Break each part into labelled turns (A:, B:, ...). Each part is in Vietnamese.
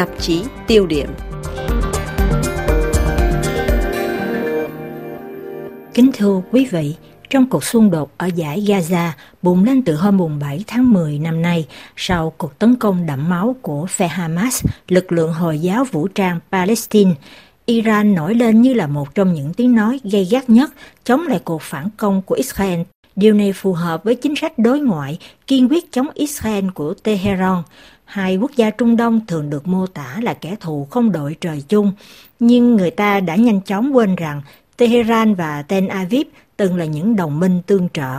A: tạp chí tiêu điểm.
B: Kính thưa quý vị, trong cuộc xung đột ở giải Gaza bùng lên từ hôm mùng 7 tháng 10 năm nay sau cuộc tấn công đẫm máu của phe Hamas, lực lượng Hồi giáo vũ trang Palestine, Iran nổi lên như là một trong những tiếng nói gây gắt nhất chống lại cuộc phản công của Israel. Điều này phù hợp với chính sách đối ngoại kiên quyết chống Israel của Tehran. Hai quốc gia Trung Đông thường được mô tả là kẻ thù không đội trời chung, nhưng người ta đã nhanh chóng quên rằng Tehran và Tel Aviv từng là những đồng minh tương trợ.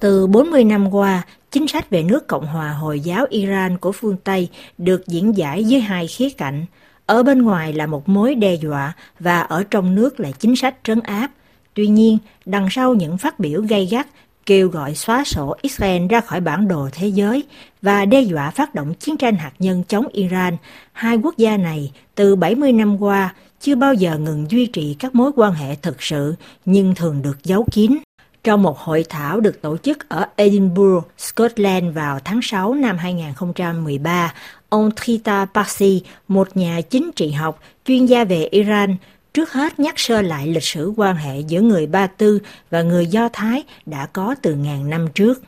B: Từ 40 năm qua, chính sách về nước Cộng hòa Hồi giáo Iran của phương Tây được diễn giải dưới hai khía cạnh. Ở bên ngoài là một mối đe dọa và ở trong nước là chính sách trấn áp. Tuy nhiên, đằng sau những phát biểu gay gắt kêu gọi xóa sổ Israel ra khỏi bản đồ thế giới và đe dọa phát động chiến tranh hạt nhân chống Iran, hai quốc gia này từ 70 năm qua chưa bao giờ ngừng duy trì các mối quan hệ thực sự nhưng thường được giấu kín. Trong một hội thảo được tổ chức ở Edinburgh, Scotland vào tháng 6 năm 2013, ông Trita Parsi, một nhà chính trị học chuyên gia về Iran, trước hết nhắc sơ lại lịch sử quan hệ giữa người Ba Tư và người Do Thái đã có từ ngàn năm trước.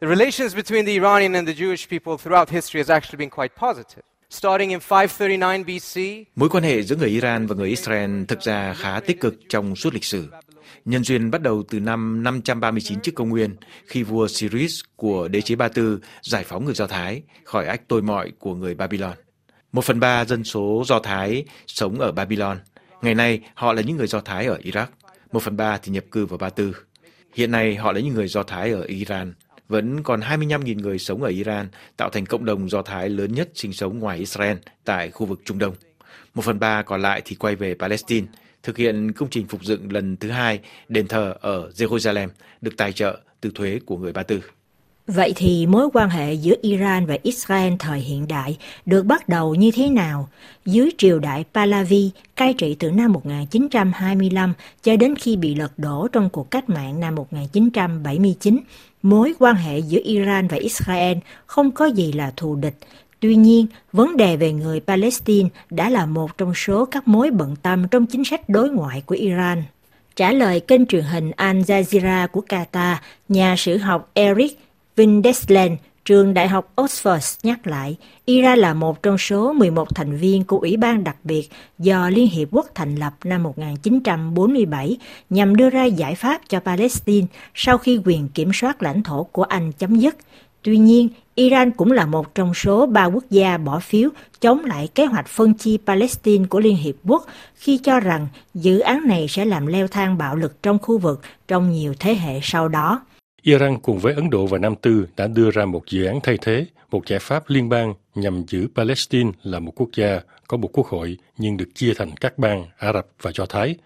C: The relations between the Iranian and the Jewish people throughout history has actually been quite positive. Starting in 539 BC,
D: Mối quan hệ giữa người Iran và người Israel thực ra khá tích cực trong suốt lịch sử. Nhân duyên bắt đầu từ năm 539 trước công nguyên, khi vua Cyrus của đế chế Ba Tư giải phóng người Do Thái khỏi ách tôi mọi của người Babylon. Một phần ba dân số Do Thái sống ở Babylon. Ngày nay, họ là những người Do Thái ở Iraq. Một phần ba thì nhập cư vào Ba Tư. Hiện nay, họ là những người Do Thái ở Iran. Vẫn còn 25.000 người sống ở Iran, tạo thành cộng đồng Do Thái lớn nhất sinh sống ngoài Israel tại khu vực Trung Đông. Một phần ba còn lại thì quay về Palestine, thực hiện công trình phục dựng lần thứ hai đền thờ ở Jerusalem, được tài trợ từ thuế của người Ba Tư.
B: Vậy thì mối quan hệ giữa Iran và Israel thời hiện đại được bắt đầu như thế nào? Dưới triều đại Pahlavi, cai trị từ năm 1925 cho đến khi bị lật đổ trong cuộc cách mạng năm 1979, mối quan hệ giữa Iran và Israel không có gì là thù địch. Tuy nhiên, vấn đề về người Palestine đã là một trong số các mối bận tâm trong chính sách đối ngoại của Iran. Trả lời kênh truyền hình Al Jazeera của Qatar, nhà sử học Eric Vindesland, trường Đại học Oxford nhắc lại, Iran là một trong số 11 thành viên của Ủy ban đặc biệt do Liên Hiệp Quốc thành lập năm 1947 nhằm đưa ra giải pháp cho Palestine sau khi quyền kiểm soát lãnh thổ của Anh chấm dứt. Tuy nhiên, Iran cũng là một trong số ba quốc gia bỏ phiếu chống lại kế hoạch phân chia Palestine của Liên Hiệp Quốc khi cho rằng dự án này sẽ làm leo thang bạo lực trong khu vực trong nhiều thế hệ sau đó.
E: Iran cùng với Ấn Độ và Nam Tư đã đưa ra một dự án thay thế, một giải pháp liên bang nhằm giữ Palestine là một quốc gia có một quốc hội nhưng được chia thành các bang Ả Rập và Do Thái.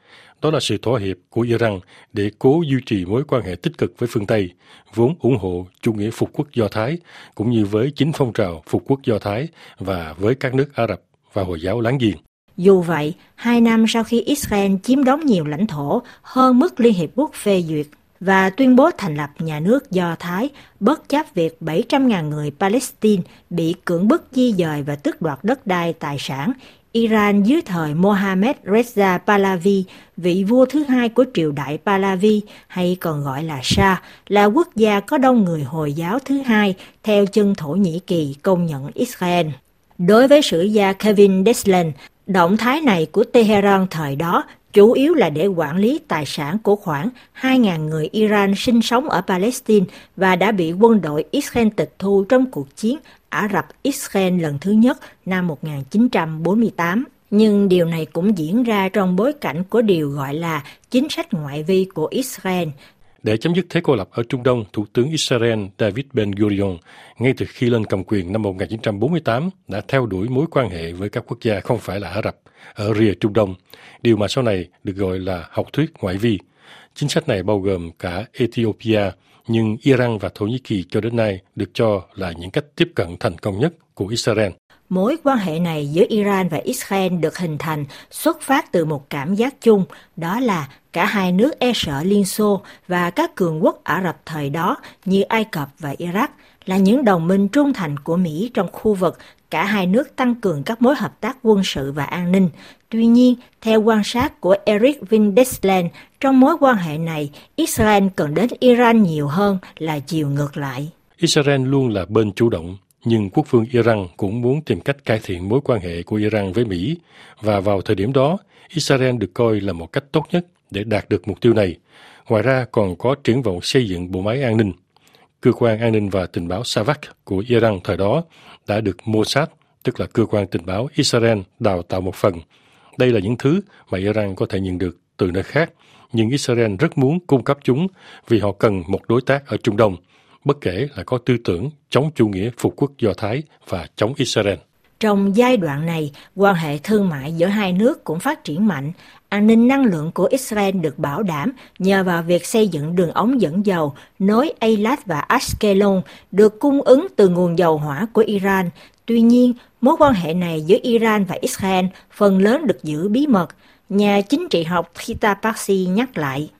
E: Đó là sự thỏa hiệp của Iran để cố duy trì mối quan hệ tích cực với phương Tây, vốn ủng hộ chủ nghĩa phục quốc Do Thái, cũng như với chính phong trào phục quốc Do Thái và với các nước Ả Rập và Hồi giáo láng giềng.
B: Dù vậy, hai năm sau khi Israel chiếm đóng nhiều lãnh thổ hơn mức Liên Hiệp Quốc phê duyệt và tuyên bố thành lập nhà nước Do Thái, bất chấp việc 700.000 người Palestine bị cưỡng bức di dời và tước đoạt đất đai tài sản, Iran dưới thời Mohammed Reza Pahlavi, vị vua thứ hai của triều đại Pahlavi hay còn gọi là Shah, là quốc gia có đông người Hồi giáo thứ hai theo chân Thổ Nhĩ Kỳ công nhận Israel. Đối với sử gia Kevin Desland động thái này của Tehran thời đó chủ yếu là để quản lý tài sản của khoảng 2.000 người Iran sinh sống ở Palestine và đã bị quân đội Israel tịch thu trong cuộc chiến Ả Rập-Israel lần thứ nhất năm 1948. Nhưng điều này cũng diễn ra trong bối cảnh của điều gọi là chính sách ngoại vi của Israel.
E: Để chấm dứt thế cô lập ở Trung Đông, Thủ tướng Israel David Ben-Gurion, ngay từ khi lên cầm quyền năm 1948, đã theo đuổi mối quan hệ với các quốc gia không phải là Ả Rập ở rìa Trung Đông, điều mà sau này được gọi là học thuyết ngoại vi. Chính sách này bao gồm cả Ethiopia, nhưng Iran và Thổ Nhĩ Kỳ cho đến nay được cho là những cách tiếp cận thành công nhất của Israel.
B: Mối quan hệ này giữa Iran và Israel được hình thành xuất phát từ một cảm giác chung, đó là cả hai nước e sợ Liên Xô và các cường quốc Ả Rập thời đó như Ai Cập và Iraq là những đồng minh trung thành của Mỹ trong khu vực, cả hai nước tăng cường các mối hợp tác quân sự và an ninh. Tuy nhiên, theo quan sát của Eric Vindesland, trong mối quan hệ này, Israel cần đến Iran nhiều hơn là chiều ngược lại.
E: Israel luôn là bên chủ động, nhưng quốc vương Iran cũng muốn tìm cách cải thiện mối quan hệ của Iran với Mỹ, và vào thời điểm đó, Israel được coi là một cách tốt nhất để đạt được mục tiêu này. Ngoài ra còn có triển vọng xây dựng bộ máy an ninh. Cơ quan an ninh và tình báo Savak của Iran thời đó đã được Mossad, tức là cơ quan tình báo Israel, đào tạo một phần. Đây là những thứ mà Iran có thể nhận được từ nơi khác, nhưng Israel rất muốn cung cấp chúng vì họ cần một đối tác ở Trung Đông, bất kể là có tư tưởng chống chủ nghĩa phục quốc Do Thái và chống Israel.
B: Trong giai đoạn này, quan hệ thương mại giữa hai nước cũng phát triển mạnh. An ninh năng lượng của Israel được bảo đảm nhờ vào việc xây dựng đường ống dẫn dầu nối Eilat và Ashkelon được cung ứng từ nguồn dầu hỏa của Iran. Tuy nhiên, mối quan hệ này giữa Iran và Israel phần lớn được giữ bí mật. Nhà chính trị học Thita Parsi nhắc lại.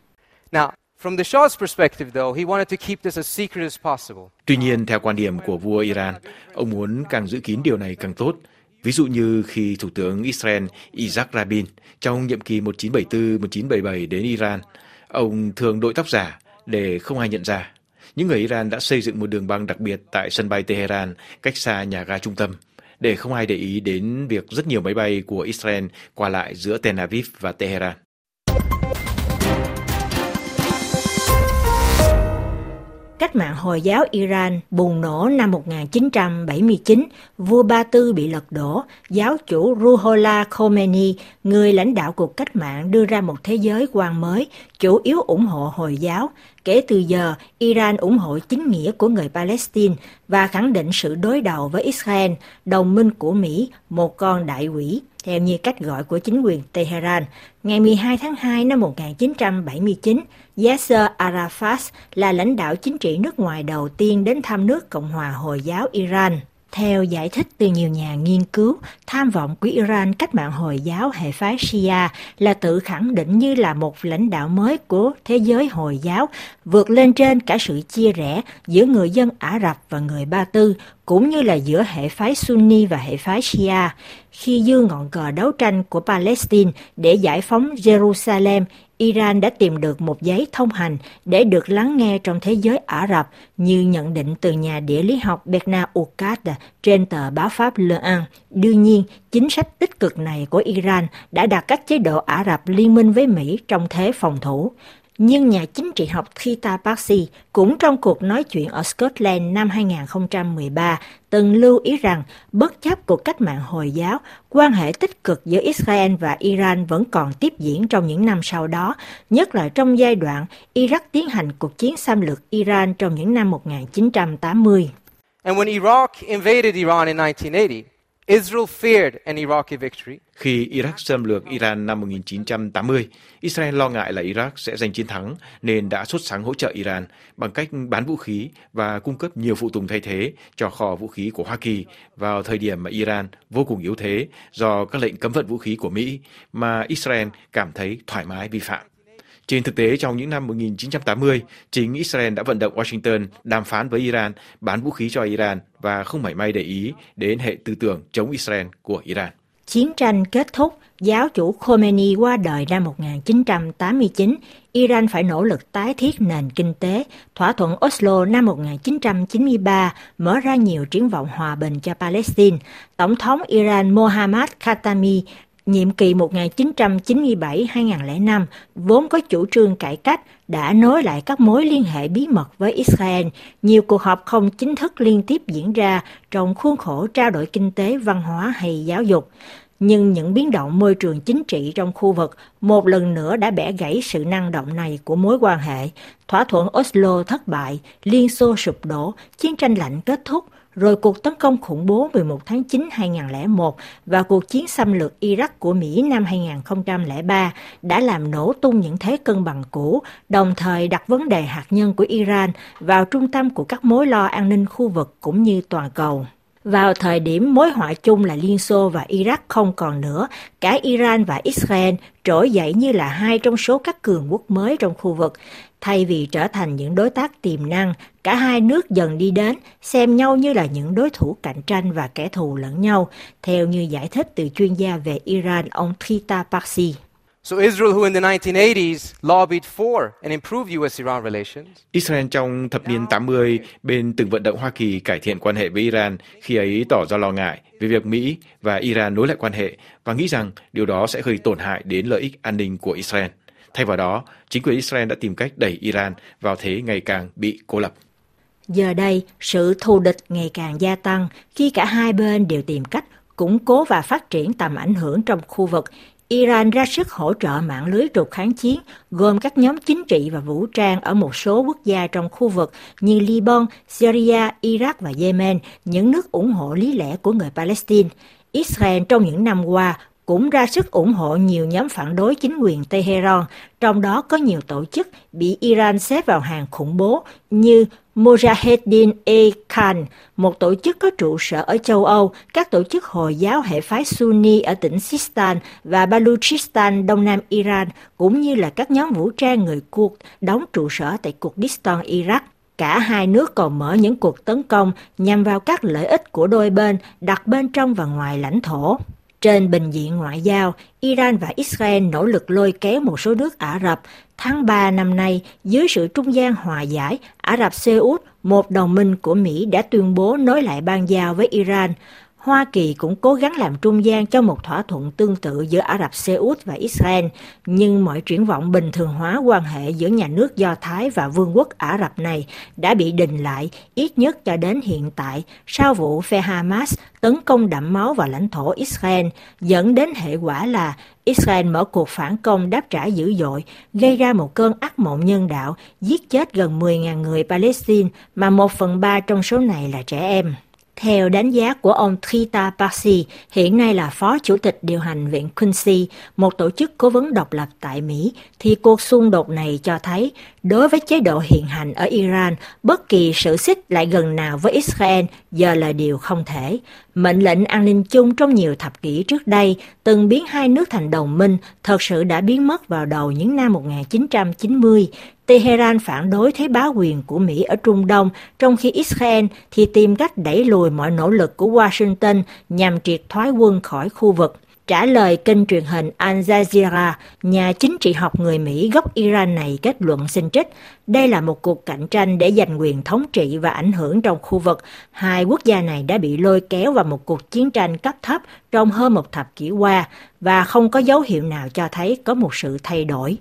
C: Now, From the Shah's perspective, though, he wanted to keep this as secret as possible.
D: Tuy nhiên, theo quan điểm của vua Iran, ông muốn càng giữ kín điều này càng tốt. Ví dụ như khi Thủ tướng Israel Isaac Rabin trong nhiệm kỳ 1974-1977 đến Iran, ông thường đội tóc giả để không ai nhận ra. Những người Iran đã xây dựng một đường băng đặc biệt tại sân bay Tehran cách xa nhà ga trung tâm để không ai để ý đến việc rất nhiều máy bay của Israel qua lại giữa Tel Aviv và Tehran.
B: Cách mạng Hồi giáo Iran bùng nổ năm 1979, vua Ba Tư bị lật đổ, giáo chủ Ruhollah Khomeini, người lãnh đạo cuộc cách mạng đưa ra một thế giới quan mới, chủ yếu ủng hộ Hồi giáo. Kể từ giờ, Iran ủng hộ chính nghĩa của người Palestine và khẳng định sự đối đầu với Israel, đồng minh của Mỹ, một con đại quỷ theo như cách gọi của chính quyền Tehran. Ngày 12 tháng 2 năm 1979, Yasser Arafat là lãnh đạo chính trị nước ngoài đầu tiên đến thăm nước Cộng hòa Hồi giáo Iran. Theo giải thích từ nhiều nhà nghiên cứu, tham vọng của Iran cách mạng Hồi giáo hệ phái Shia là tự khẳng định như là một lãnh đạo mới của thế giới Hồi giáo, vượt lên trên cả sự chia rẽ giữa người dân Ả Rập và người Ba Tư, cũng như là giữa hệ phái Sunni và hệ phái Shia. Khi dư ngọn cờ đấu tranh của Palestine để giải phóng Jerusalem, Iran đã tìm được một giấy thông hành để được lắng nghe trong thế giới Ả Rập như nhận định từ nhà địa lý học Berna Ukat trên tờ báo Pháp Le An. Đương nhiên, chính sách tích cực này của Iran đã đặt các chế độ Ả Rập liên minh với Mỹ trong thế phòng thủ. Nhưng nhà chính trị học Thita Parsi cũng trong cuộc nói chuyện ở Scotland năm 2013 từng lưu ý rằng bất chấp cuộc cách mạng Hồi giáo, quan hệ tích cực giữa Israel và Iran vẫn còn tiếp diễn trong những năm sau đó, nhất là trong giai đoạn Iraq tiến hành cuộc chiến xâm lược Iran trong những năm 1980.
C: And when Iraq invaded Iran in 1980,
D: khi Iraq xâm lược Iran năm 1980, Israel lo ngại là Iraq sẽ giành chiến thắng nên đã xuất sáng hỗ trợ Iran bằng cách bán vũ khí và cung cấp nhiều phụ tùng thay thế cho kho vũ khí của Hoa Kỳ vào thời điểm mà Iran vô cùng yếu thế do các lệnh cấm vận vũ khí của Mỹ mà Israel cảm thấy thoải mái vi phạm. Trên thực tế, trong những năm 1980, chính Israel đã vận động Washington đàm phán với Iran, bán vũ khí cho Iran và không mảy may để ý đến hệ tư tưởng chống Israel của Iran.
B: Chiến tranh kết thúc, giáo chủ Khomeini qua đời năm 1989, Iran phải nỗ lực tái thiết nền kinh tế. Thỏa thuận Oslo năm 1993 mở ra nhiều triển vọng hòa bình cho Palestine. Tổng thống Iran Mohammad Khatami nhiệm kỳ 1997-2005 vốn có chủ trương cải cách đã nối lại các mối liên hệ bí mật với Israel. Nhiều cuộc họp không chính thức liên tiếp diễn ra trong khuôn khổ trao đổi kinh tế, văn hóa hay giáo dục. Nhưng những biến động môi trường chính trị trong khu vực một lần nữa đã bẻ gãy sự năng động này của mối quan hệ. Thỏa thuận Oslo thất bại, Liên Xô sụp đổ, chiến tranh lạnh kết thúc, rồi cuộc tấn công khủng bố 11 tháng 9 2001 và cuộc chiến xâm lược Iraq của Mỹ năm 2003 đã làm nổ tung những thế cân bằng cũ, đồng thời đặt vấn đề hạt nhân của Iran vào trung tâm của các mối lo an ninh khu vực cũng như toàn cầu. Vào thời điểm mối họa chung là Liên Xô và Iraq không còn nữa, cả Iran và Israel trỗi dậy như là hai trong số các cường quốc mới trong khu vực. Thay vì trở thành những đối tác tiềm năng, cả hai nước dần đi đến, xem nhau như là những đối thủ cạnh tranh và kẻ thù lẫn nhau, theo như giải thích từ chuyên gia về Iran ông Trita Parsi.
C: So Israel, who in the 1980s lobbied for and improved US-Iran relations,
D: Israel trong thập niên 80 bên từng vận động Hoa Kỳ cải thiện quan hệ với Iran khi ấy tỏ ra lo ngại về việc Mỹ và Iran nối lại quan hệ và nghĩ rằng điều đó sẽ gây tổn hại đến lợi ích an ninh của Israel. Thay vào đó, chính quyền Israel đã tìm cách đẩy Iran vào thế ngày càng bị cô lập.
B: Giờ đây, sự thù địch ngày càng gia tăng khi cả hai bên đều tìm cách củng cố và phát triển tầm ảnh hưởng trong khu vực. Iran ra sức hỗ trợ mạng lưới trục kháng chiến, gồm các nhóm chính trị và vũ trang ở một số quốc gia trong khu vực như Liban, Syria, Iraq và Yemen, những nước ủng hộ lý lẽ của người Palestine. Israel trong những năm qua cũng ra sức ủng hộ nhiều nhóm phản đối chính quyền Tehran, trong đó có nhiều tổ chức bị Iran xếp vào hàng khủng bố như Mujahedin e Khan, một tổ chức có trụ sở ở châu Âu, các tổ chức Hồi giáo hệ phái Sunni ở tỉnh Sistan và Baluchistan đông nam Iran, cũng như là các nhóm vũ trang người Kurd đóng trụ sở tại Kurdistan, Iraq. Cả hai nước còn mở những cuộc tấn công nhằm vào các lợi ích của đôi bên, đặt bên trong và ngoài lãnh thổ. Trên bình diện ngoại giao, Iran và Israel nỗ lực lôi kéo một số nước Ả Rập. Tháng 3 năm nay, dưới sự trung gian hòa giải, Ả Rập Xê Út, một đồng minh của Mỹ đã tuyên bố nối lại ban giao với Iran. Hoa Kỳ cũng cố gắng làm trung gian cho một thỏa thuận tương tự giữa Ả Rập Xê Út và Israel, nhưng mọi triển vọng bình thường hóa quan hệ giữa nhà nước Do Thái và Vương quốc Ả Rập này đã bị đình lại ít nhất cho đến hiện tại sau vụ phe Hamas tấn công đẫm máu vào lãnh thổ Israel, dẫn đến hệ quả là Israel mở cuộc phản công đáp trả dữ dội, gây ra một cơn ác mộng nhân đạo, giết chết gần 10.000 người Palestine, mà một phần ba trong số này là trẻ em. Theo đánh giá của ông Trita Parsi, hiện nay là phó chủ tịch điều hành Viện Quincy, một tổ chức cố vấn độc lập tại Mỹ, thì cuộc xung đột này cho thấy đối với chế độ hiện hành ở Iran, bất kỳ sự xích lại gần nào với Israel giờ là điều không thể. Mệnh lệnh an ninh chung trong nhiều thập kỷ trước đây từng biến hai nước thành đồng minh thật sự đã biến mất vào đầu những năm 1990. Tehran phản đối thế bá quyền của Mỹ ở Trung Đông, trong khi Israel thì tìm cách đẩy lùi mọi nỗ lực của Washington nhằm triệt thoái quân khỏi khu vực. Trả lời kênh truyền hình Al Jazeera, nhà chính trị học người Mỹ gốc Iran này kết luận xin trích, đây là một cuộc cạnh tranh để giành quyền thống trị và ảnh hưởng trong khu vực. Hai quốc gia này đã bị lôi kéo vào một cuộc chiến tranh cấp thấp trong hơn một thập kỷ qua và không có dấu hiệu nào cho thấy có một sự thay đổi.